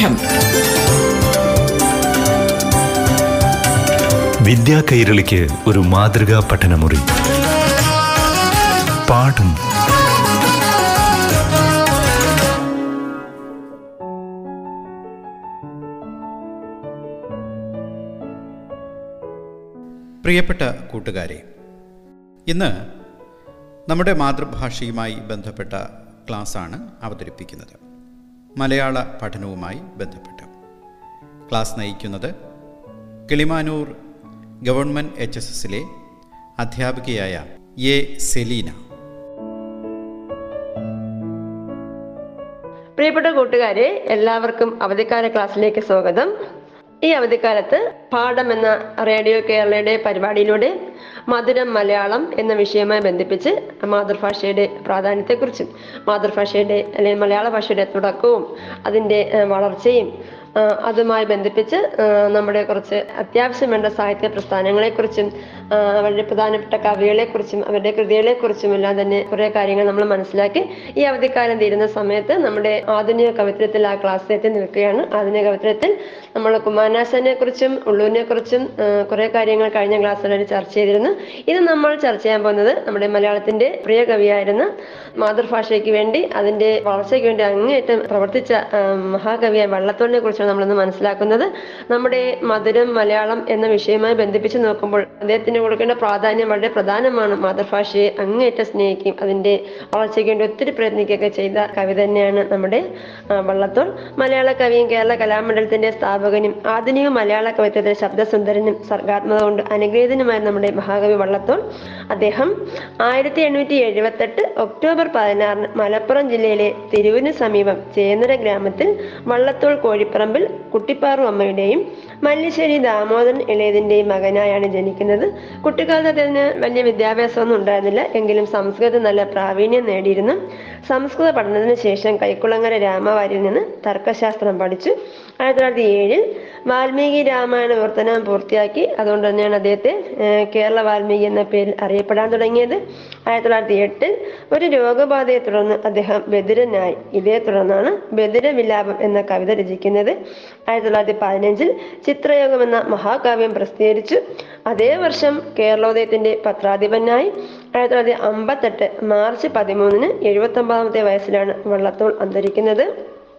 പാഠം വിദ്യാ കൈരളിക്ക് ഒരു മാതൃകാ പഠനമുറി. പാഠം. പ്രിയപ്പെട്ട കൂട്ടുകാരെ ഇന്ന് നമ്മുടെ മാതൃഭാഷയുമായി ബന്ധപ്പെട്ട ക്ലാസ്സാണ് അവതരിപ്പിക്കുന്നത്. മലയാള പഠനവുമായി ബന്ധപ്പെട്ട്. ക്ലാസ് നയിക്കുന്നത് കിളിമാനൂർ ഗവൺമെന്റ് എച്ച് എസ് എസിലെ അധ്യാപികയായ എ സെലീന. പ്രിയപ്പെട്ട കൂട്ടുകാരെ എല്ലാവർക്കും അവധിക്കാല ക്ലാസ്സിലേക്ക് സ്വാഗതം. ഈ അവധിക്കാലത്ത് പാഠം എന്ന റേഡിയോ കേരളയുടെ പരിപാടിയിലൂടെ മധുരം മലയാളം എന്ന വിഷയവുമായി ബന്ധിപ്പിച്ച് മാതൃഭാഷയുടെ പ്രാധാന്യത്തെക്കുറിച്ചും മാതൃഭാഷയുടെ അല്ലെങ്കിൽ മലയാള ഭാഷയുടെ തുടക്കവും അതിന്റെ വളർച്ചയും അതുമായി ബന്ധിപ്പിച്ച് നമ്മുടെ കുറച്ച് അത്യാവശ്യം വേണ്ട സാഹിത്യ പ്രസ്ഥാനങ്ങളെക്കുറിച്ചും അവരുടെ പ്രധാനപ്പെട്ട കവികളെക്കുറിച്ചും അവരുടെ കൃതികളെക്കുറിച്ചും എല്ലാം തന്നെ കുറെ കാര്യങ്ങൾ നമ്മൾ മനസ്സിലാക്കി ഈ അവധിക്കാലം തീരുന്ന സമയത്ത് നമ്മുടെ ആധുനിക കവിത്രത്തിൽ ആ ക്ലാസ് എത്തി നിൽക്കുകയാണ്. ആധുനിക കവിത്രത്തിൽ നമ്മൾ കുമാരനാശനെ കുറിച്ചും ഉള്ളൂരിനെ കുറിച്ചും കുറെ കാര്യങ്ങൾ കഴിഞ്ഞ ക്ലാസ്സിൽ ചർച്ച ചെയ്തിരുന്നു. ഇത് നമ്മൾ ചർച്ച ചെയ്യാൻ പോകുന്നത് നമ്മുടെ മലയാളത്തിന്റെ പ്രിയ കവിയായിരുന്ന മാതൃഭാഷയ്ക്ക് വേണ്ടി അതിന്റെ വളർച്ചയ്ക്ക് വേണ്ടി അങ്ങേയറ്റം പ്രവർത്തിച്ച മഹാകവിയായ വള്ളത്തോളിനെ കുറിച്ചാണ് നമ്മളിന്ന് മനസ്സിലാക്കുന്നത്. നമ്മുടെ മധുരം മലയാളം എന്ന വിഷയവുമായി ബന്ധിപ്പിച്ച് നോക്കുമ്പോൾ അദ്ദേഹത്തിന് കൊടുക്കേണ്ട പ്രാധാന്യം വളരെ പ്രധാനമാണ്. മാതൃഭാഷയെ അങ്ങേയറ്റം സ്നേഹിക്കുകയും അതിന്റെ വളർച്ചയ്ക്ക് വേണ്ടി ഒത്തിരി പ്രയത്നിക്കുകയൊക്കെ ചെയ്ത കവി തന്നെയാണ് നമ്മുടെ വള്ളത്തോൾ. മലയാള കവിയും കേരള കലാമണ്ഡലത്തിന്റെ സ്ഥാപകനും ആധുനിക മലയാള കവിത്വത്തിലെ ശബ്ദസുന്ദരനും സർഗാത്മക കൊണ്ട് അനുഗ്രഹീതനുമായ നമ്മുടെ മഹാകവി വള്ളത്തോൾ. അദ്ദേഹം ആയിരത്തി എണ്ണൂറ്റി എഴുപത്തെട്ട് ഒക്ടോബർ പതിനാറിന് മലപ്പുറം ജില്ലയിലെ തിരുവിന് സമീപം ചേന്നര ഗ്രാമത്തിൽ വള്ളത്തോൾ കോഴിപ്പറമ്പിൽ കുട്ടിപ്പാറു അമ്മയുടെയും മല്ലിശ്ശേരി ദാമോദരൻ ഇളയതിന്റെയും മകനായാണ് ജനിക്കുന്നത്. കുട്ടിക്കാലത്ത് അദ്ദേഹത്തിന് വലിയ വിദ്യാഭ്യാസമൊന്നും ഉണ്ടായിരുന്നില്ല. എങ്കിലും സംസ്കൃതം നല്ല പ്രാവീണ്യം നേടിയിരുന്നു. സംസ്കൃത പഠനത്തിന് ശേഷം കൈക്കുളങ്ങര രാമവാരിൽ നിന്ന് തർക്കശാസ്ത്രം പഠിച്ചു. ആയിരത്തി തൊള്ളായിരത്തി ഏഴിൽ വാൽമീകി രാമായണ വിവർത്തനം പൂർത്തിയാക്കി. അതുകൊണ്ട് തന്നെയാണ് അദ്ദേഹത്തെ കേരള വാൽമീകി എന്ന പേരിൽ അറിയപ്പെടാൻ തുടങ്ങിയത്. ആയിരത്തി തൊള്ളായിരത്തി എട്ടിൽ ഒരു രോഗബാധയെ തുടർന്ന് അദ്ദേഹം ബദിരനായി ഇതേ തുടർന്നാണ് ബദിര വിലാപം എന്ന കവിത രചിക്കുന്നത്. ആയിരത്തി തൊള്ളായിരത്തി പതിനഞ്ചിൽ ചിത്രയോഗം എന്ന മഹാകാവ്യം പ്രസിദ്ധീകരിച്ചു. അതേ വർഷം കേരളോദയത്തിന്റെ പത്രാധിപനായി. ആയിരത്തി തൊള്ളായിരത്തി അമ്പത്തെട്ട് മാർച്ച് പതിമൂന്നിന് എഴുപത്തി ഒമ്പതാമത്തെ വയസ്സിലാണ് വള്ളത്തോൾ അന്തരിക്കുന്നത്.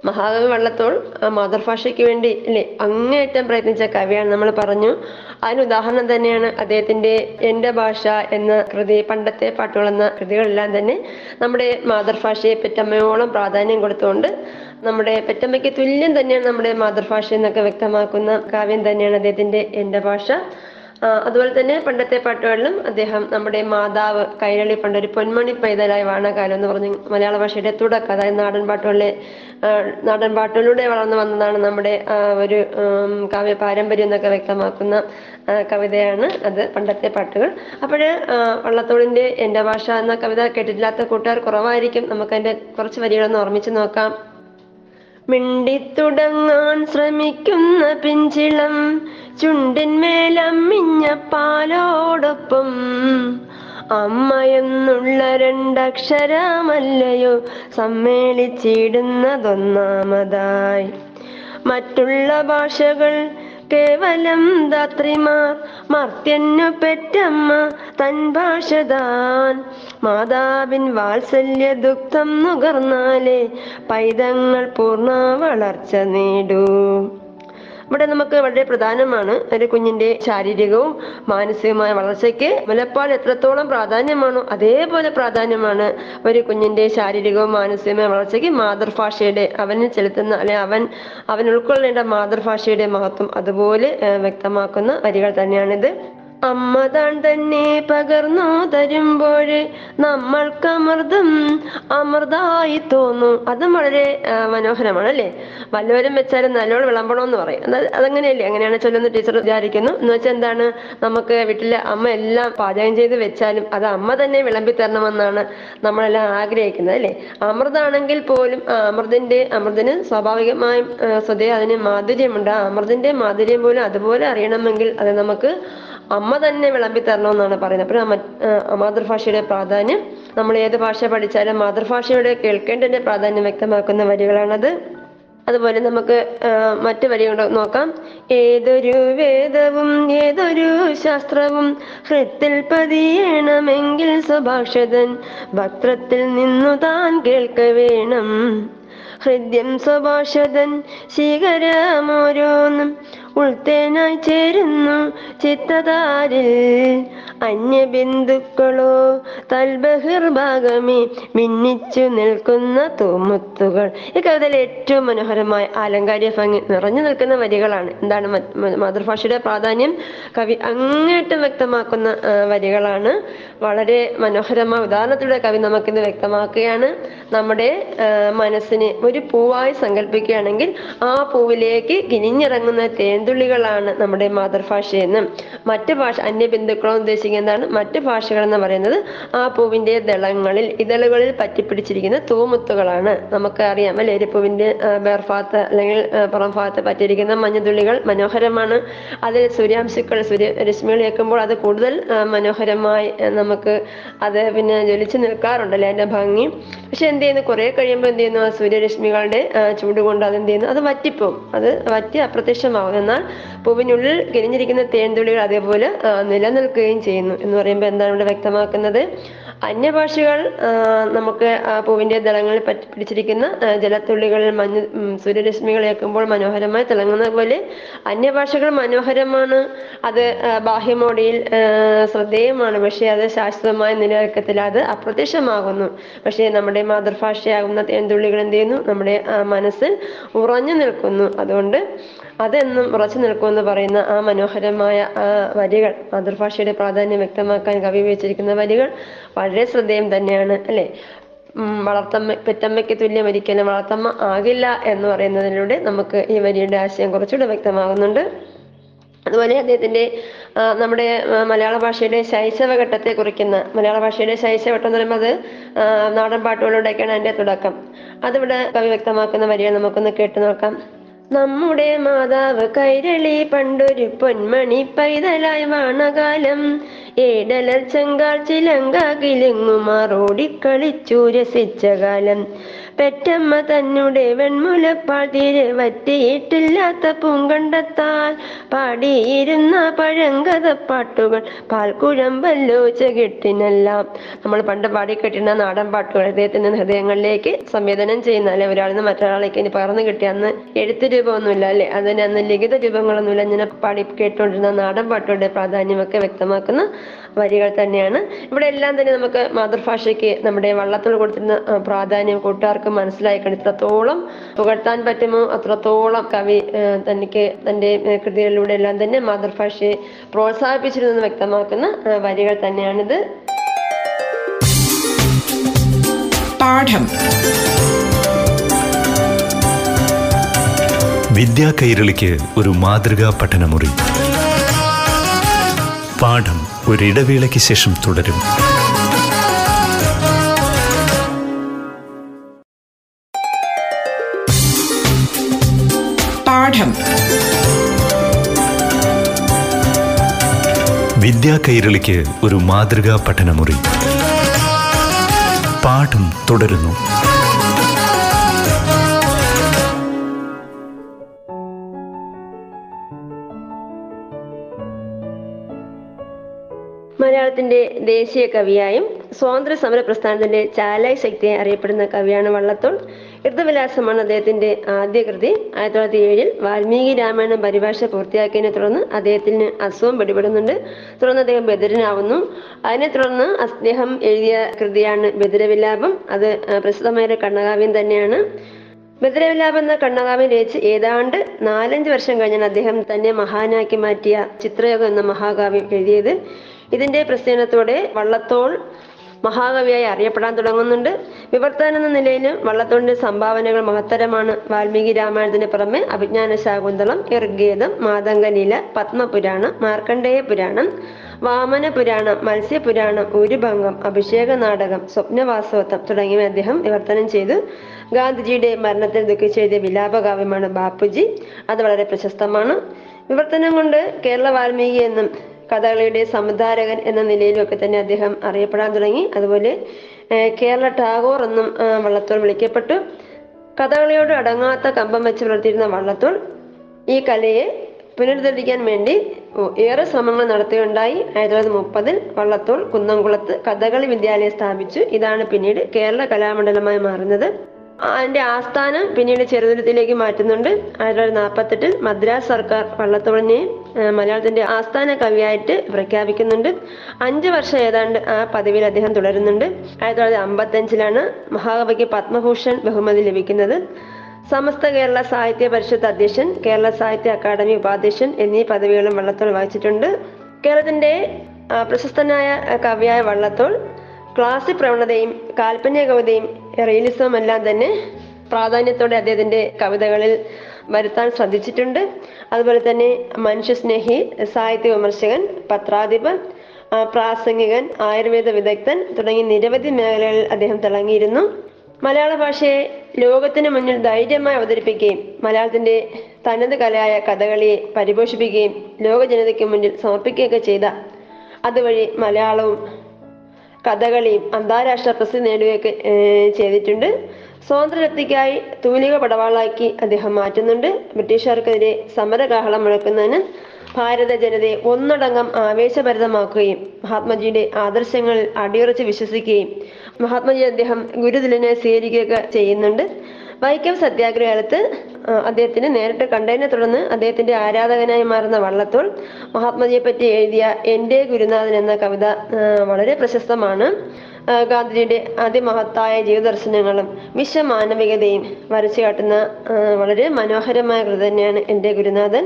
മഹാകവി വള്ളത്തോൾ മാതൃഭാഷയ്ക്ക് വേണ്ടി അല്ലെ അങ്ങേയറ്റം പ്രയത്നിച്ച കവിയാണ് നമ്മൾ പറഞ്ഞു. അതിന് ഉദാഹരണം തന്നെയാണ് അദ്ദേഹത്തിന്റെ എന്റെ ഭാഷ എന്ന കൃതി പണ്ടത്തെ പാട്ടുകൾ എന്ന കൃതികളെല്ലാം തന്നെ നമ്മുടെ മാതൃഭാഷയെ പെറ്റമ്മയോളം പ്രാധാന്യം കൊടുത്തുകൊണ്ട് നമ്മുടെ പെറ്റമ്മയ്ക്ക് തുല്യം തന്നെയാണ് നമ്മുടെ മാതൃഭാഷ എന്നൊക്കെ വ്യക്തമാക്കുന്ന കാവ്യം തന്നെയാണ് അദ്ദേഹത്തിന്റെ എന്റെ ഭാഷ. അതുപോലെ തന്നെ പണ്ടത്തെ പാട്ടുകളിലും അദ്ദേഹം നമ്മുടെ മാതാവ് കൈരളി പണ്ടൊരു പൊന്മണി പൈതലായ വാണകാലം എന്ന് പറഞ്ഞ് മലയാള ഭാഷയുടെ തുടക്കം അതായത് നാടൻ പാട്ടുകളിലെ നാടൻ പാട്ടുകളിലൂടെ വളർന്നു വന്നതാണ് നമ്മുടെ ഒരു കാവ്യ പാരമ്പര്യം എന്നൊക്കെ വ്യക്തമാക്കുന്ന കവിതയാണ് അത് പണ്ടത്തെ പാട്ടുകൾ. അപ്പോൾ വള്ളത്തോളിന്റെ എന്റെ ഭാഷ എന്ന കവിത കേട്ടിട്ടില്ലാത്ത കൂട്ടുകാർ കുറവായിരിക്കും. നമുക്ക് അതിന്റെ കുറച്ച് വരികളൊന്ന് ഓർമ്മിച്ച് നോക്കാം. മിണ്ടിത്തുടങ്ങാൻ ശ്രമിക്കുന്ന പിഞ്ചിളം ചുണ്ടിന്മേലമ്മിഞ്ഞ പാലോടൊപ്പം. അമ്മയെന്നുള്ള രണ്ടക്ഷരമല്ലയോ സമ്മേളിച്ചിടുന്നതൊന്നാമതായി. മറ്റുള്ള ഭാഷകൾ കേവലം ദാത്രിമാർ മർത്യന്നു പെറ്റമ്മ തൻ ഭാഷദാൻ മാതാവിൻ വാത്സല്യ ദുഃഖം നുകർന്നാലേ പൈതങ്ങൾ പൂർണ വളർച്ച നേടൂ. ഇവിടെ നമുക്ക് വളരെ പ്രധാനമാണ് ഒരു കുഞ്ഞിന്റെ ശാരീരികവും മാനസികവുമായ വളർച്ചയ്ക്ക് മുലപ്പാൽ എത്രത്തോളം പ്രാധാന്യമാണോ അതേപോലെ പ്രാധാന്യമാണ് ഒരു കുഞ്ഞിന്റെ ശാരീരികവും മാനസികവുമായ വളർച്ചയ്ക്ക് മാതൃഭാഷയുടെ അവന് ചെലുത്തുന്ന അല്ലെ അവൻ അവൻ ഉൾക്കൊള്ളേണ്ട മാതൃഭാഷയുടെ മഹത്വം അതുപോലെ വ്യക്തമാക്കുന്ന വരികൾ തന്നെയാണിത്. അമ്മ താൻ തന്നെ പകർന്നു തരുമ്പോൾ നമ്മൾക്ക് അമൃതം അമൃതായി തോന്നും. അതും വളരെ മനോഹരമാണ് അല്ലേ വല്ലവരും വെച്ചാലും നല്ലോണം വിളമ്പണമെന്ന് പറയും. അതങ്ങനെയല്ലേ? അങ്ങനെയാണ് ചൊല്ലുന്ന ടീച്ചർ വിചാരിക്കുന്നു. എന്ന് വെച്ചാൽ എന്താണ്? നമുക്ക് വീട്ടിലെ അമ്മ എല്ലാം പാചകം ചെയ്ത് വെച്ചാലും അത് അമ്മ തന്നെ വിളമ്പി തരണമെന്നാണ് നമ്മളെല്ലാം ആഗ്രഹിക്കുന്നത് അല്ലേ? അമൃതാണെങ്കിൽ പോലും അമൃതിന്റെ അമൃതിന് സ്വാഭാവികമായും സ്വതേ അതിന് മാധുര്യമുണ്ട്. ആ അമൃതിന്റെ മാധുര്യം പോലും അതുപോലെ അറിയണമെങ്കിൽ അത് നമുക്ക് അമ്മ തന്നെ വിളമ്പി തരണമെന്നാണ് പറയുന്നത്. അപ്പോൾ മാതൃഭാഷയുടെ പ്രാധാന്യം നമ്മൾ ഏത് ഭാഷ പഠിച്ചാലും മാതൃഭാഷയുടെ കേൾക്കേണ്ടതിന്റെ പ്രാധാന്യം വ്യക്തമാക്കുന്ന വരികളാണത്. അതുപോലെ നമുക്ക് മറ്റു വരികൾ നോക്കാം. ഏതൊരു വേദവും ഏതൊരു ശാസ്ത്രവും ഹൃത്തിൽ പതിയണമെങ്കിൽ സുഭാഷിതൻ ഭക്തത്തിൽ നിന്നു താൻ കേൾക്ക വേണം. ഹൃദ്യം സുഭാഷിതൻ ശീകരമോരോന്നും ഉൾത്തേനായി ചേരുന്നു ചിത്തതാരിൽ അന്യബിന്ദുക്കളോ തൽബഹിർഭാഗമേ മിന്നിച്ചു നിൽക്കുന്ന തൂമുത്തുകൾ. ഈ കവിതയിൽ ഏറ്റവും മനോഹരമായ ആലങ്കാരിക ഭംഗി നിറഞ്ഞു നിൽക്കുന്ന വരികളാണ്. എന്താണ് മാതൃഭാഷയുടെ പ്രാധാന്യം? കവി അങ്ങേറ്റം വ്യക്തമാക്കുന്ന വരികളാണ്. വളരെ മനോഹരമായ ഉദാഹരണത്തിലൂടെ കവി നമുക്കിന്ന് വ്യക്തമാക്കുകയാണ്. നമ്മുടെ മനസ്സിനെ ഒരു പൂവായി സങ്കല്പിക്കുകയാണെങ്കിൽ ആ പൂവിലേക്ക് കിനിഞ്ഞിറങ്ങുന്ന തേന്തുള്ളികളാണ് നമ്മുടെ മാതൃഭാഷയെന്നും മറ്റ് ഭാഷ അന്യബിന്ദുക്കളോ ഉദ്ദേശിക്കുന്ന എന്താണ് മറ്റ് ഭാഷകൾ എന്ന് പറയുന്നത് ആ പൂവിന്റെ ദളങ്ങളിൽ ഇതളുകളിൽ പറ്റിപ്പിടിച്ചിരിക്കുന്ന തൂമുത്തുകളാണ്. നമുക്ക് അറിയാം അല്ലെ? ഒരു പൂവിന്റെ ആ, വേർഭാഗത്ത് അല്ലെങ്കിൽ പുറം ഭാഗത്ത് പറ്റിയിരിക്കുന്ന മഞ്ഞുതുള്ളികൾ മനോഹരമാണ്. അതിൽ സൂര്യാംശുക്കൾ സൂര്യ രശ്മികൾ ഏൽക്കുമ്പോൾ അത് കൂടുതൽ മനോഹരമായി നമുക്ക് അത് പിന്നെ ജ്വലിച്ചു നിൽക്കാറുണ്ടല്ലേ അതിന്റെ ഭംഗി. പക്ഷെ എന്ത് ചെയ്യുന്നു? കുറെ കഴിയുമ്പോൾ എന്ത് ചെയ്യുന്നു? സൂര്യരശ്മികളുടെ ചൂട് കൊണ്ട് അത് എന്ത് ചെയ്യുന്നു? അത് വറ്റിപ്പോവും. അത് വറ്റി അപ്രത്യക്ഷമാവും. എന്നാൽ പൂവിനുള്ളിൽ കിരിഞ്ഞിരിക്കുന്ന തേൻതുള്ളികൾ അതേപോലെ നിലനിൽക്കുകയും ചെയ്യുന്നു എന്ന് പറയുമ്പോൾ എന്താണ് ഇവിടെ വ്യക്തമാക്കുന്നത്? അന്യഭാഷകൾ നമുക്ക് ആ പൂവിന്റെ ദളങ്ങളിൽ പിടിച്ചിരിക്കുന്ന ജലത്തുള്ളികൾ മഞ്ഞ് സൂര്യരശ്മികൾ ഏൽക്കുമ്പോൾ മനോഹരമായി തിളങ്ങുന്ന പോലെ അന്യഭാഷകൾ മനോഹരമാണ്. അത് ബാഹ്യമോടിയിൽ ശ്രദ്ധേയമാണ്. പക്ഷെ അത് ശാശ്വതമായ നിലനിൽക്കത്തിൽ അത് അപ്രത്യക്ഷമാകുന്നു. പക്ഷേ നമ്മുടെ മാതൃഭാഷയാകുന്ന തേൻതുള്ളികൾ എന്ത് ചെയ്യുന്നു? നമ്മുടെ മനസ്സ് മനസ്സിൽ ഉറഞ്ഞു നിൽക്കുന്നു. അതുകൊണ്ട് അതെന്നും ഉറച്ചു നിൽക്കുമെന്ന് പറയുന്ന ആ മനോഹരമായ ആ വരികൾ മാതൃഭാഷയുടെ പ്രാധാന്യം വ്യക്തമാക്കാൻ കവി ഉപയോഗിച്ചിരിക്കുന്ന വരികൾ വളരെ ശ്രദ്ധേയം തന്നെയാണ് അല്ലെ? വളർത്തമ്മ പെറ്റമ്മയ്ക്ക് തുല്യം ഒരിക്കലും വളർത്തമ്മ ആകില്ല എന്ന് പറയുന്നതിലൂടെ നമുക്ക് ഈ വരിയുടെ ആശയം കുറച്ചുകൂടെ വ്യക്തമാകുന്നുണ്ട്. അതുപോലെ അദ്ദേഹത്തിന്റെ നമ്മുടെ മലയാള ഭാഷയുടെ ശൈശവഘട്ടത്തെ കുറിക്കുന്ന മലയാള ഭാഷയുടെ ശൈശവഘട്ടം എന്ന് പറയുമ്പോൾ അത് നാടൻ പാട്ടുകളിലൂടെയൊക്കെയാണ് അതിന്റെ തുടക്കം. അതിവിടെ കവി വ്യക്തമാക്കുന്ന വരികൾ നമുക്കൊന്ന് കേട്ടു നോക്കാം. നമ്മുടെ മാതാവ് കൈരളി പണ്ടൊരു പൊന്മണി പൈതലായി വാണകാലം. ഏടലർ ചെങ്കാൽ ചിലങ്ക കിലുങ്ങുമാറോടിക്കളിച്ചു രസിച്ച കാലം. പെറ്റമ്മ തന്നെ വെൺമുലപ്പാട്ടിര് വറ്റിയിട്ടില്ലാത്ത പൂങ്കണ്ടത്താൽ പാടിയിരുന്ന പഴങ്കഥപ്പാട്ടുകൾ പാൽക്കുഴമ്പല്ലോ ചകിട്ടിനെല്ലാം. നമ്മൾ പണ്ട് പാടിക്കെട്ടിരുന്ന നാടൻ പാട്ടുകൾ ഹൃദയത്തിൽ ഹൃദയങ്ങളിലേക്ക് സംവേദനം ചെയ്യുന്ന അല്ലെ ഒരാളിൽ നിന്ന് മറ്റൊരാളേക്ക് ഇനി പകർന്നു കിട്ടിയ അന്ന് എഴുത്ത് രൂപമൊന്നുമില്ല അല്ലെ? അതിന് അന്ന് ലിഖിത രൂപങ്ങളൊന്നുമില്ല. ഇങ്ങനെ പാടി കേട്ടുകൊണ്ടിരുന്ന നാടൻ പാട്ടുകളുടെ പ്രാധാന്യമൊക്കെ വ്യക്തമാക്കുന്ന വരികൾ തന്നെയാണ്. ഇവിടെ എല്ലാം തന്നെ നമുക്ക് മാതൃഭാഷയ്ക്ക് നമ്മുടെ വള്ളത്തോട് കൊടുത്തിരുന്ന പ്രാധാന്യം കൂട്ടുകാർക്ക് മനസ്സിലായിക്കണം. ഇത്രത്തോളം പുകഴ്ത്താൻ പറ്റുമോ? അത്രത്തോളം കവി തനിക്ക് തന്റെ കൃതികളിലൂടെ എല്ലാം തന്നെ മാതൃഭാഷയെ പ്രോത്സാഹിപ്പിച്ചിരുന്നെന്ന് വ്യക്തമാക്കുന്ന വരികൾ തന്നെയാണിത്. പാഠം. വിദ്യാ കൈരളിക്ക് ഒരു മാതൃകാ പഠനമുറി. പാഠം ഒരിടവേളയ്ക്ക് ശേഷം തുടരും. പാഠം വിദ്യാ കൈരളിക്ക് ഒരു മാതൃകാ പഠനമുറി. പാഠം തുടരുന്നു. മലയാളത്തിന്റെ ദേശീയ കവിയായും സ്വാതന്ത്ര്യ സമര പ്രസ്ഥാനത്തിന്റെ ചാലായി ശക്തിയായി അറിയപ്പെടുന്ന കവിയാണ് വള്ളത്തോൾ. ഋതുവിലാസമാണ് അദ്ദേഹത്തിന്റെ ആദ്യ കൃതി ആയിരത്തി തൊള്ളായിരത്തി ഏഴിൽ വാൽമീകി രാമായണം പരിഭാഷ പൂർത്തിയാക്കിയതിനെ തുടർന്ന് അദ്ദേഹത്തിന് അസുഖം പിടിപെടുന്നുണ്ട്. തുടർന്ന് അദ്ദേഹം ബദിരനാവുന്നു അതിനെ തുടർന്ന് അദ്ദേഹം എഴുതിയ കൃതിയാണ് ബദിരവിലാപം അത് പ്രസിദ്ധമായൊരു കണ്ണകാവ്യം തന്നെയാണ്. ബദ്രവിലാപം എന്ന കണ്ണകാവ്യം രചിച്ച് ഏതാണ്ട് നാലഞ്ച് വർഷം കഴിഞ്ഞാണ് അദ്ദേഹം തന്നെ മഹാനാക്കി മാറ്റിയ ചിത്രയോഗം എന്ന മഹാകാവ്യം എഴുതിയത്. ഇതിന്റെ പ്രസ്ഥാനത്തോടെ വള്ളത്തോൾ മഹാകവിയായി അറിയപ്പെടാൻ തുടങ്ങുന്നുണ്ട്. വിവർത്തനം എന്ന നിലയിലും വള്ളത്തോളിന്റെ സംഭാവനകൾ മഹത്തരമാണ്. വാൽമീകി രാമായണത്തിന് പുറമെ അഭിജ്ഞാന ശാകുന്തളം ഇർഗേദം മാതംഗലീല പത്മപുരാണം മാർക്കണ്ഡേയ പുരാണം വാമന പുരാണം മത്സ്യപുരാണം ഊരുഭംഗം അഭിഷേക നാടകം സ്വപ്നവാസവത്വം തുടങ്ങിയവ അദ്ദേഹം വിവർത്തനം ചെയ്തു. ഗാന്ധിജിയുടെ മരണത്തിൽ ദുഃഖിച്ചെഴുതിയ വിലാപകാവ്യമാണ് ബാപ്പുജി. അത് വളരെ പ്രശസ്തമാണ്. വിവർത്തനം കൊണ്ട് കേരള വാൽമീകി എന്നും കഥകളിയുടെ സംവിധാരകൻ എന്ന നിലയിലും ഒക്കെ തന്നെ അദ്ദേഹം അറിയപ്പെടാൻ തുടങ്ങി. അതുപോലെ കേരള ടാഗോർ എന്നും വള്ളത്തോൾ വിളിക്കപ്പെട്ടു. കഥകളിയോട് അടങ്ങാത്ത കമ്പം വെച്ച് പുലർത്തിയിരുന്ന വള്ളത്തോൾ ഈ കലയെ പുനരുദ്ധരിക്കാൻ വേണ്ടി ഏറെ ശ്രമങ്ങൾ നടത്തുകയുണ്ടായി. ആയിരത്തി തൊള്ളായിരത്തി മുപ്പതിൽ വള്ളത്തോൾ കുന്നംകുളത്ത് കഥകളി വിദ്യാലയം സ്ഥാപിച്ചു. ഇതാണ് പിന്നീട് കേരള കലാമണ്ഡലമായി മാറുന്നത്. അതിന്റെ ആസ്ഥാനം പിന്നീട് ചെറുതുരത്തിലേക്ക് മാറ്റുന്നുണ്ട്. ആയിരത്തി തൊള്ളായിരത്തി നാൽപ്പത്തെട്ടിൽ മദ്രാസ് സർക്കാർ വള്ളത്തോളിനെ ഏഹ്, മലയാളത്തിന്റെ ആസ്ഥാന കവിയായിട്ട് പ്രഖ്യാപിക്കുന്നുണ്ട്. അഞ്ചു വർഷം ഏതാണ്ട് ആ പദവിയിൽ അദ്ദേഹം തുടരുന്നുണ്ട്. ആയിരത്തി തൊള്ളായിരത്തി അമ്പത്തഞ്ചിലാണ് മഹാകവിക്ക് പത്മഭൂഷൺ ബഹുമതി ലഭിക്കുന്നത്. സമസ്ത കേരള സാഹിത്യ പരിഷത്ത് അധ്യക്ഷൻ കേരള സാഹിത്യ അക്കാദമി ഉപാധ്യക്ഷൻ എന്നീ പദവികളും വള്ളത്തോൾ വഹിച്ചിട്ടുണ്ട്. കേരളത്തിന്റെ പ്രശസ്തനായ കവിയായ വള്ളത്തോൾ ക്ലാസിക് പ്രവണതയും കാൽപ്പനിക കവിതയും റിയലിസവും എല്ലാം തന്നെ പ്രാധാന്യത്തോടെ അദ്ദേഹത്തിന്റെ കവിതകളിൽ വരുത്താൻ ശ്രദ്ധിച്ചിട്ടുണ്ട്. അതുപോലെ തന്നെ മനുഷ്യസ്നേഹി സാഹിത്യ വിമർശകൻ പത്രാധിപൻ പ്രാസംഗികൻ ആയുർവേദ വിദഗ്ധൻ തുടങ്ങി നിരവധി മേഖലകളിൽ അദ്ദേഹം തിളങ്ങിയിരുന്നു. മലയാള ഭാഷയെ ലോകത്തിന് മുന്നിൽ ധൈര്യമായി അവതരിപ്പിക്കുകയും മലയാളത്തിന്റെ തനത് കലയായ കഥകളിയെ പരിപോഷിപ്പിക്കുകയും ലോക ജനതയ്ക്ക് മുന്നിൽ സമർപ്പിക്കുകയൊക്കെ ചെയ്ത അതുവഴി മലയാളവും കഥകളിയും അന്താരാഷ്ട്ര പ്രസിദ്ധി നേടുകയൊക്കെ ചെയ്തിട്ടുണ്ട്. സ്വാതന്ത്ര്യത്തിക്കായി തൂലിക പടവാളാക്കി അദ്ദേഹം മാറ്റുന്നുണ്ട്. ബ്രിട്ടീഷുകാർക്കെതിരെ സമരകാഹളം മുഴക്കുന്നതിന് ഭാരത ജനതയെ ഒന്നടങ്കം ആവേശഭരിതമാക്കുകയും മഹാത്മജിയുടെ ആദർശങ്ങൾ അടിയുറച്ച് വിശ്വസിക്കുകയും മഹാത്മജി അദ്ദേഹം ഗുരുതുലനെ സ്വീകരിക്കുകയൊക്കെ ചെയ്യുന്നുണ്ട്. വൈക്കം സത്യാഗ്രഹകാലത്ത് ആ, അദ്ദേഹത്തിന് നേരിട്ട് കണ്ടതിനെ തുടർന്ന് അദ്ദേഹത്തിന്റെ ആരാധകനായി മാറുന്ന വള്ളത്തോൾ മഹാത്മജിയെ പറ്റി എഴുതിയ എന്റെ ഗുരുനാഥൻ എന്ന കവിത വളരെ പ്രശസ്തമാണ്. ഗാന്ധിജിയുടെ അതിമഹത്തായ ജീവദർശനങ്ങളും വിശ്വമാനവികതയും വരച്ചു കാട്ടുന്ന വളരെ മനോഹരമായ കൃതി തന്നെയാണ് എന്റെ ഗുരുനാഥൻ.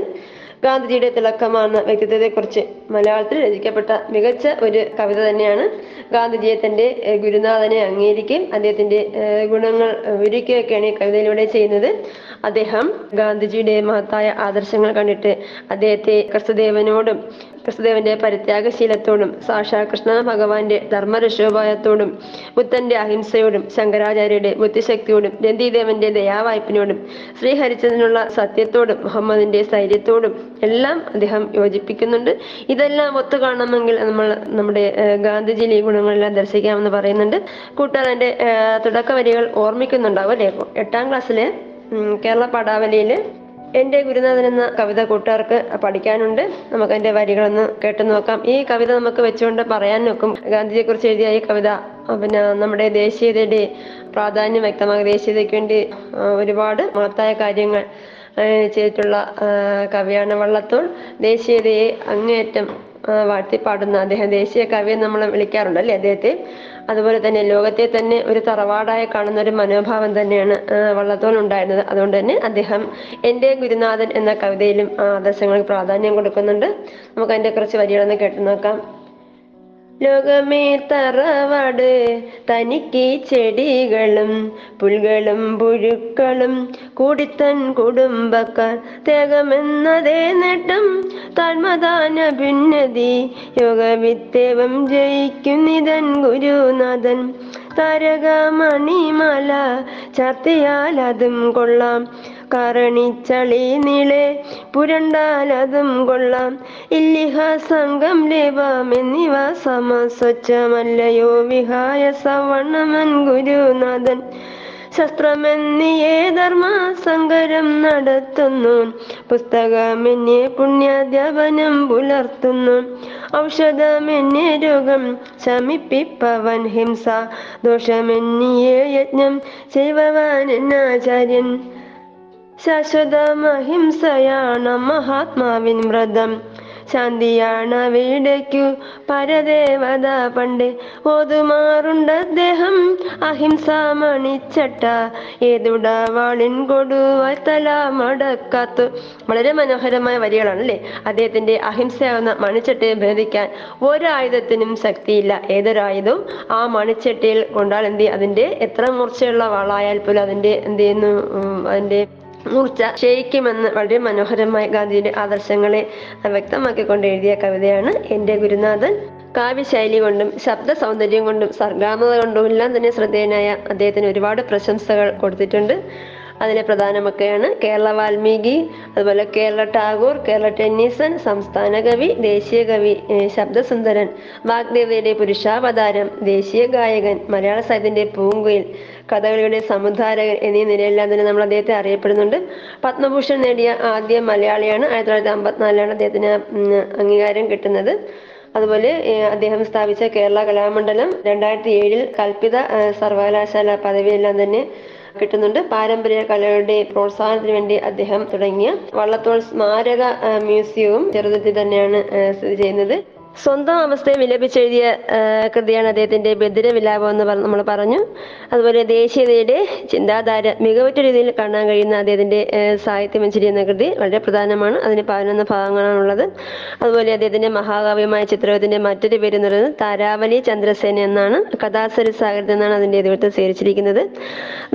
ഗാന്ധിജിയുടെ തിളക്കമാർന്ന വ്യക്തിത്വത്തെക്കുറിച്ച് മലയാളത്തിൽ രചിക്കപ്പെട്ട മികച്ച ഒരു കവിത തന്നെയാണ് ഗാന്ധിജിയെ തന്റെ ഗുരുനാഥനെ അംഗീകരിക്കുകയും അദ്ദേഹത്തിന്റെ ഗുണങ്ങൾ വിവരിക്കുകയൊക്കെയാണ് ഈ കവിതയിലൂടെ ചെയ്യുന്നത്. അദ്ദേഹം ഗാന്ധിജിയുടെ മഹത്തായ ആദർശങ്ങൾ കണ്ടിട്ട് അദ്ദേഹത്തെ ക്രിസ്തുദേവനോടും ക്രിസ്തുദേവന്റെ പരിത്യാഗശീലത്തോടും സാക്ഷാ കൃഷ്ണ ഭഗവാന്റെ ധർമ്മരക്ഷോപായത്തോടും ബുദ്ധന്റെ അഹിംസയോടും ശങ്കരാചാര്യയുടെ ബുദ്ധിശക്തിയോടും രന്തിദേവന്റെ ദയാവായ്പിനോടും ശ്രീഹരിച്ചതിനുള്ള സത്യത്തോടും മുഹമ്മദിന്റെ സ്ഥൈര്യത്തോടും എല്ലാം അദ്ദേഹം യോജിപ്പിക്കുന്നുണ്ട്. ഇതെല്ലാം ഒത്തു കാണണമെങ്കിൽ നമ്മൾ നമ്മുടെ ഗാന്ധിജിയിലെ ഗുണങ്ങളെല്ലാം ദർശിക്കാമെന്ന് പറയുന്നുണ്ട്. കൂട്ടുകാരന്റെ തുടക്ക വരികൾ ഓർമ്മിക്കുന്നുണ്ടാവും അല്ലേ? എട്ടാം ക്ലാസ്സിലെ കേരള പടാവലിയിൽ എന്റെ ഗുരുനാഥൻ എന്ന കവിത കൂട്ടുകാർക്ക് പഠിക്കാനുണ്ട്. നമുക്ക് അതിന്റെ വരികളൊന്ന് കേട്ടു നോക്കാം. ഈ കവിത നമുക്ക് വെച്ചുകൊണ്ട് പറയാൻ നോക്കും. ഗാന്ധിജിയെക്കുറിച്ച് എഴുതിയ ഈ കവിത പിന്നെ നമ്മുടെ ദേശീയതയുടെ പ്രാധാന്യം വ്യക്തമാക്കി ദേശീയതയ്ക്ക് വേണ്ടി ഒരുപാട് മഹത്തായ കാര്യങ്ങൾ ചെയ്തിട്ടുള്ള കവിയാണ് വള്ളത്തോൾ. ദേശീയതയെ അങ്ങേയറ്റം വാഴ്ത്തിപ്പാടുന്ന അദ്ദേഹം ദേശീയ കവിയെ നമ്മൾ വിളിക്കാറുണ്ട് അല്ലേ അദ്ദേഹത്തെ? അതുപോലെ തന്നെ ലോകത്തെ തന്നെ ഒരു തറവാടായി കാണുന്ന ഒരു മനോഭാവം തന്നെയാണ് വള്ളത്തോൾ ഉണ്ടായിരുന്നത്. അതുകൊണ്ട് തന്നെ അദ്ദേഹം എന്റെ ഗുരുനാഥൻ എന്ന കവിതയിലും ആദർശങ്ങൾക്ക് പ്രാധാന്യം കൊടുക്കുന്നുണ്ട്. നമുക്ക് അതിന്റെ കുറച്ച് വരികളൊന്ന് കേട്ടു നോക്കാം. ലോകമേ തറവാട് തനിക്ക് ചെടികളും പുൽകളും പുഴുക്കളും കൂടിത്തൻ കുടുംബക്കാർ ത്യാഗമെന്നതേ നേട്ടം. തന്മദാന ഭിന്നതി യോഗവിത്തേവം ജയിക്കുന്നിതൻ ഗുരുനാഥൻ. താരകമണിമാല ചാർത്തിയാൽ അതും കൊള്ളാം. കരണിച്ചളി നീളെ പുരണ്ടാലതും കൊള്ളാം. ഇല്ലിഹ സംഘം ലേപം എന്നിവ സമസ്വച്ഛമല്ലയോ. വിഹായ സവർണമൻ ഗുരുനാഥൻ ശസ്ത്രമെന്നിയേ ധർമാസങ്കരം നടത്തുന്നു. പുസ്തകമെന്നെ പുണ്യാധ്യാപനം പുലർത്തുന്നു. ഔഷധമെന്നെ രോഗം ശമിപ്പിപ്പവൻ ഹിംസ. ദോഷമെന്നിയേ യജ്ഞം ചെയ്വവൻ എന്നാചാര്യൻ ശാശ്വതമഹിംസയാണ് മഹാത്മാവിൻ വ്രതം. ശാന്തിയാണ് വീടയ്ക്കു പരദേവത പണ്ട്. ഓതുമാറുണ്ട് അദ്ദേഹം അഹിംസ മണിച്ചട്ട. ഏതുടവാളിൻ കൊടുവാൽ തല മടക്കാത്തു. വളരെ മനോഹരമായ വരികളാണ് അല്ലേ അദ്ദേഹത്തിന്റെ അഹിംസയാവുന്ന മണിച്ചട്ടയെ ഭേദിക്കാൻ ഒരായുധത്തിനും ശക്തിയില്ല. ഏതൊരായുധവും ആ മണിച്ചട്ടയിൽ കൊണ്ടാൽ എന്ത്? അതിന്റെ എത്ര മൂർച്ചയുള്ള വാളായാൽ പോലും അതിന്റെ എന്ത് ചെയ്യുന്നു? അതിന്റെ മൂർച്ച ക്ഷയിക്കുമെന്ന് വളരെ മനോഹരമായി ഗാന്ധിയുടെ ആദർശങ്ങളെ വ്യക്തമാക്കിക്കൊണ്ട് എഴുതിയ കവിതയാണ് എന്റെ ഗുരുനാഥൻ. കാവ്യശൈലി കൊണ്ടും ശബ്ദ സൗന്ദര്യം കൊണ്ടും സർഗാമത കൊണ്ടും എല്ലാം തന്നെ ശ്രദ്ധേയനായ അദ്ദേഹത്തിന് ഒരുപാട് പ്രശംസകൾ കൊടുത്തിട്ടുണ്ട്. അതിലെ പ്രധാനമൊക്കെയാണ് കേരള വാൽമീകി അതുപോലെ കേരള ടാഗോർ കേരള ടെന്നീസൺ സംസ്ഥാന കവി ദേശീയ കവി ശബ്ദസുന്ദരൻ വാഗ്ദേവതയുടെ പുരുഷാവതാരം ദേശീയ ഗായകൻ മലയാള സാഹിത്യത്തിന്റെ പൂങ്കുയിൽ കഥകളിയുടെ സമുദ്ധാരകൻ എന്നീ നിലയെല്ലാം തന്നെ നമ്മൾ അദ്ദേഹത്തെ അറിയപ്പെടുന്നുണ്ട്. പത്മഭൂഷൺ നേടിയ ആദ്യ മലയാളിയാണ്. ആയിരത്തി തൊള്ളായിരത്തി അമ്പത്തിനാലിലാണ് അദ്ദേഹത്തിന് അംഗീകാരം കിട്ടുന്നത്. അതുപോലെ അദ്ദേഹം സ്ഥാപിച്ച കേരള കലാമണ്ഡലം. രണ്ടായിരത്തി ഏഴിൽ കൽപ്പിത സർവകലാശാല പദവിയെല്ലാം തന്നെ കിട്ടുന്നുണ്ട്. പാരമ്പര്യ കലയുടെ പ്രോത്സാഹനത്തിന് വേണ്ടി അദ്ദേഹം തുടങ്ങിയ വള്ളത്തോൾ സ്മാരക മ്യൂസിയവും ചെറുതുരുത്തി തന്നെയാണ് സ്ഥിതി ചെയ്യുന്നത്. സ്വന്തം അവസ്ഥയെ വിലപിച്ചെഴുതിയ കൃതിയാണ് അദ്ദേഹത്തിന്റെ ബദിര വിലാപം എന്ന് നമ്മൾ പറഞ്ഞു. അതുപോലെ ദേശീയതയുടെ ചിന്താധാര മികവുറ്റ രീതിയിൽ കാണാൻ കഴിയുന്ന അദ്ദേഹത്തിന്റെ ഏഹ്, സാഹിത്യമഞ്ജരി എന്ന കൃതി വളരെ പ്രധാനമാണ്. അതിന് പതിനൊന്ന് ഭാഗങ്ങളാണുള്ളത്. അതുപോലെ അദ്ദേഹത്തിന്റെ മഹാകാവ്യമായ ചിത്രത്തിന്റെ മറ്റൊരു പേര് എന്ന് പറയുന്നത് താരാവലി ചന്ദ്രസേന എന്നാണ്. കഥാസരി സാഗരത്തിൽ നിന്നാണ് അതിന്റെ ഇതിവൃത്തം സ്വീകരിച്ചിരിക്കുന്നത്.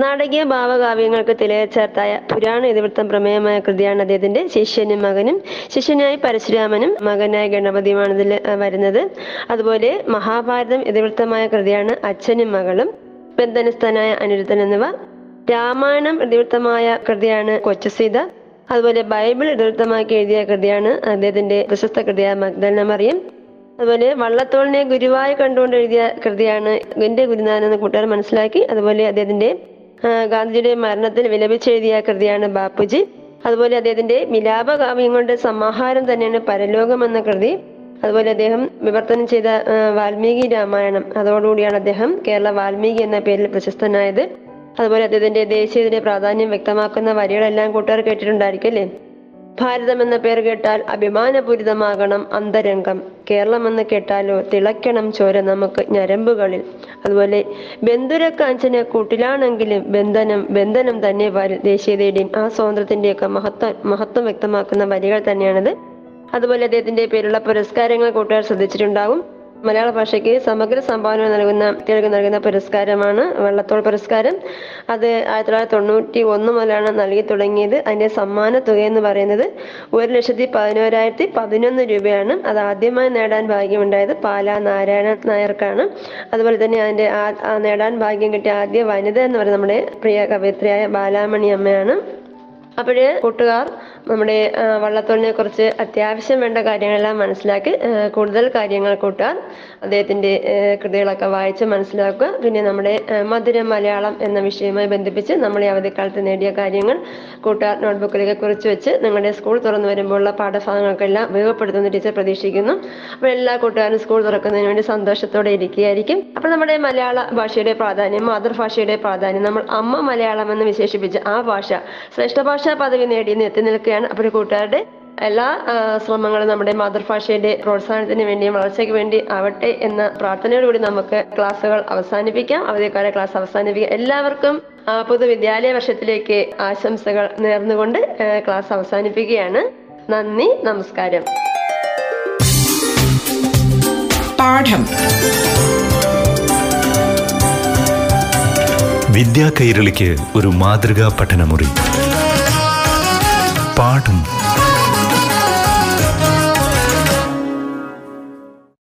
നാടകീയ ഭാവകാവ്യങ്ങൾക്ക് തിലകച്ചേർത്തായ പുരാണ ഇതിവൃത്തം പ്രമേയമായ കൃതിയാണ് അദ്ദേഹത്തിന്റെ ശിഷ്യനും മകനും. ശിഷ്യനായി പരശുരാമനും മകനായ ഗണപതിയുമാണ് ഇതിൽ വരുന്നത്. അതുപോലെ മഹാഭാരതം ഇതിവൃത്തമായ കൃതിയാണ് അച്ഛനും മകളും. ബന്ധനസ്ഥനായ അനിരുദ്ധൻ എന്നിവ രാമായണം ഇതിവൃത്തമായ കൃതിയാണ് കൊച്ചുസീത. അതുപോലെ ബൈബിൾ ഇതിവൃത്തമാക്കി എഴുതിയ കൃതിയാണ് അദ്ദേഹത്തിന്റെ പ്രശസ്ത കൃതിയായ മഗ്ദലന മറിയം. അതുപോലെ വള്ളത്തോളിനെ ഗുരുവായി കണ്ടുകൊണ്ട് എഴുതിയ കൃതിയാണ് എന്റെ ഗുരുനാഥൻ എന്ന് കൂട്ടുകാർ മനസ്സിലാക്കി. അതുപോലെ അദ്ദേഹത്തിന്റെ ഗാന്ധിജിയുടെ മരണത്തിൽ വിലപിച്ചെഴുതിയ കൃതിയാണ് ബാപ്പുജി. അതുപോലെ അദ്ദേഹത്തിന്റെ മിലാപകാവ്യങ്ങളുടെ സമാഹാരം തന്നെയാണ് പരലോകം എന്ന കൃതി. അതുപോലെ അദ്ദേഹം വിവർത്തനം ചെയ്ത വാൽമീകി രാമായണം. അതോടുകൂടിയാണ് അദ്ദേഹം കേരള വാൽമീകി എന്ന പേരിൽ പ്രശസ്തനായത്. അതുപോലെ അദ്ദേഹത്തിന്റെ ദേശീയതയുടെ പ്രാധാന്യം വ്യക്തമാക്കുന്ന വരികളെല്ലാം കൂട്ടുകാർ കേട്ടിട്ടുണ്ടായിരിക്കും അല്ലേ ഭാരതം എന്ന പേര് കേട്ടാൽ അഭിമാനപൂരിതമാകണം അന്തരംഗം. കേരളം എന്ന് കേട്ടാലോ തിളയ്ക്കണം ചോര നമുക്ക് ഞരമ്പുകളിൽ. അതുപോലെ ബന്ധുരക്കാഞ്ചന കൂട്ടിലാണെങ്കിലും ബന്ധനം ബന്ധനം തന്നെ ദേശീയതയുടെയും ആ സ്വാതന്ത്ര്യത്തിന്റെയൊക്കെ മഹത്വം മഹത്വം വ്യക്തമാക്കുന്ന വരികൾ തന്നെയാണിത്. അതുപോലെ അദ്ദേഹത്തിന്റെ പേരുള്ള പുരസ്കാരങ്ങൾ കൂട്ടുകാർ ശ്രദ്ധിച്ചിട്ടുണ്ടാകും. മലയാള ഭാഷയ്ക്ക് സമഗ്ര സംഭാവന നൽകുന്ന കുട്ടികൾക്ക് നൽകുന്ന പുരസ്കാരമാണ് വള്ളത്തോൾ പുരസ്കാരം. അത് ആയിരത്തി തൊള്ളായിരത്തി തൊണ്ണൂറ്റി ഒന്ന് മുതലാണ് നൽകി തുടങ്ങിയത്. അതിന്റെ സമ്മാന തുക എന്ന് പറയുന്നത് ഒരു ലക്ഷത്തി പതിനോരായിരത്തി പതിനൊന്ന് രൂപയാണ്. അത് ആദ്യമായി നേടാൻ ഭാഗ്യമുണ്ടായത് പാല നാരായണ നായർക്കാണ്. അതുപോലെ തന്നെ അതിന്റെ നേടാൻ ഭാഗ്യം കിട്ടിയ ആദ്യ വനിത എന്ന് പറയുന്നത് നമ്മുടെ പ്രിയ കവയിത്രിയായ ബാലാമണി അമ്മയാണ് അപ്പോഴ് കൂട്ടുകാർ നമ്മുടെ വള്ളത്തോളിനെ കുറിച്ച് അത്യാവശ്യം വേണ്ട കാര്യങ്ങളെല്ലാം മനസ്സിലാക്കി കൂടുതൽ കാര്യങ്ങൾ കൂട്ടുകാർ അദ്ദേഹത്തിന്റെ കൃതികളൊക്കെ വായിച്ച് മനസ്സിലാക്കുക. പിന്നെ നമ്മുടെ മധുര മലയാളം എന്ന വിഷയവുമായി ബന്ധിപ്പിച്ച് നമ്മൾ ഈ അവധിക്കാലത്ത് നേടിയ കാര്യങ്ങൾ കൂട്ടുകാർ നോട്ട്ബുക്കിലേക്ക് കുറിച്ച് വെച്ച് നിങ്ങളുടെ സ്കൂൾ തുറന്നു വരുമ്പോഴുള്ള പാഠഭാഗങ്ങൾക്കെല്ലാം ഉപയോഗപ്പെടുത്തുന്ന ടീച്ചർ പ്രതീക്ഷിക്കുന്നു. അപ്പോൾ എല്ലാ കൂട്ടുകാരും സ്കൂൾ തുറക്കുന്നതിന് വേണ്ടി സന്തോഷത്തോടെ ഇരിക്കുകയായിരിക്കും. അപ്പോൾ നമ്മുടെ മലയാള ഭാഷയുടെ പ്രാധാന്യം മാതൃഭാഷയുടെ പ്രാധാന്യം നമ്മൾ അമ്മ മലയാളം എന്ന് വിശേഷിപ്പിച്ച് ആ ഭാഷ ശ്രേഷ്ഠ ഭാഷാ പദവി നേടി എത്തി നിൽക്കുകയാണ്. അപ്പോൾ കൂട്ടുകാരുടെ എല്ലാ ശ്രമങ്ങളും നമ്മുടെ മാതൃഭാഷയുടെ പ്രോത്സാഹനത്തിന് വേണ്ടിയും വളർച്ചയ്ക്ക് വേണ്ടി ആവട്ടെ എന്ന പ്രാർത്ഥനയോടുകൂടി നമുക്ക് ക്ലാസ്സുകൾ അവസാനിപ്പിക്കാം. അവധിക്കാല ക്ലാസ് അവസാനിപ്പിക്കാം. എല്ലാവർക്കും പൊതുവിദ്യാലയ വർഷത്തിലേക്ക് ആശംസകൾ നേർന്നുകൊണ്ട് ക്ലാസ് അവസാനിപ്പിക്കുകയാണ്. നന്ദി നമസ്കാരം. പാഠം. വിദ്യാ കൈരളിക്ക് ഒരു മാതൃകാ പഠനമുറി. പാഠം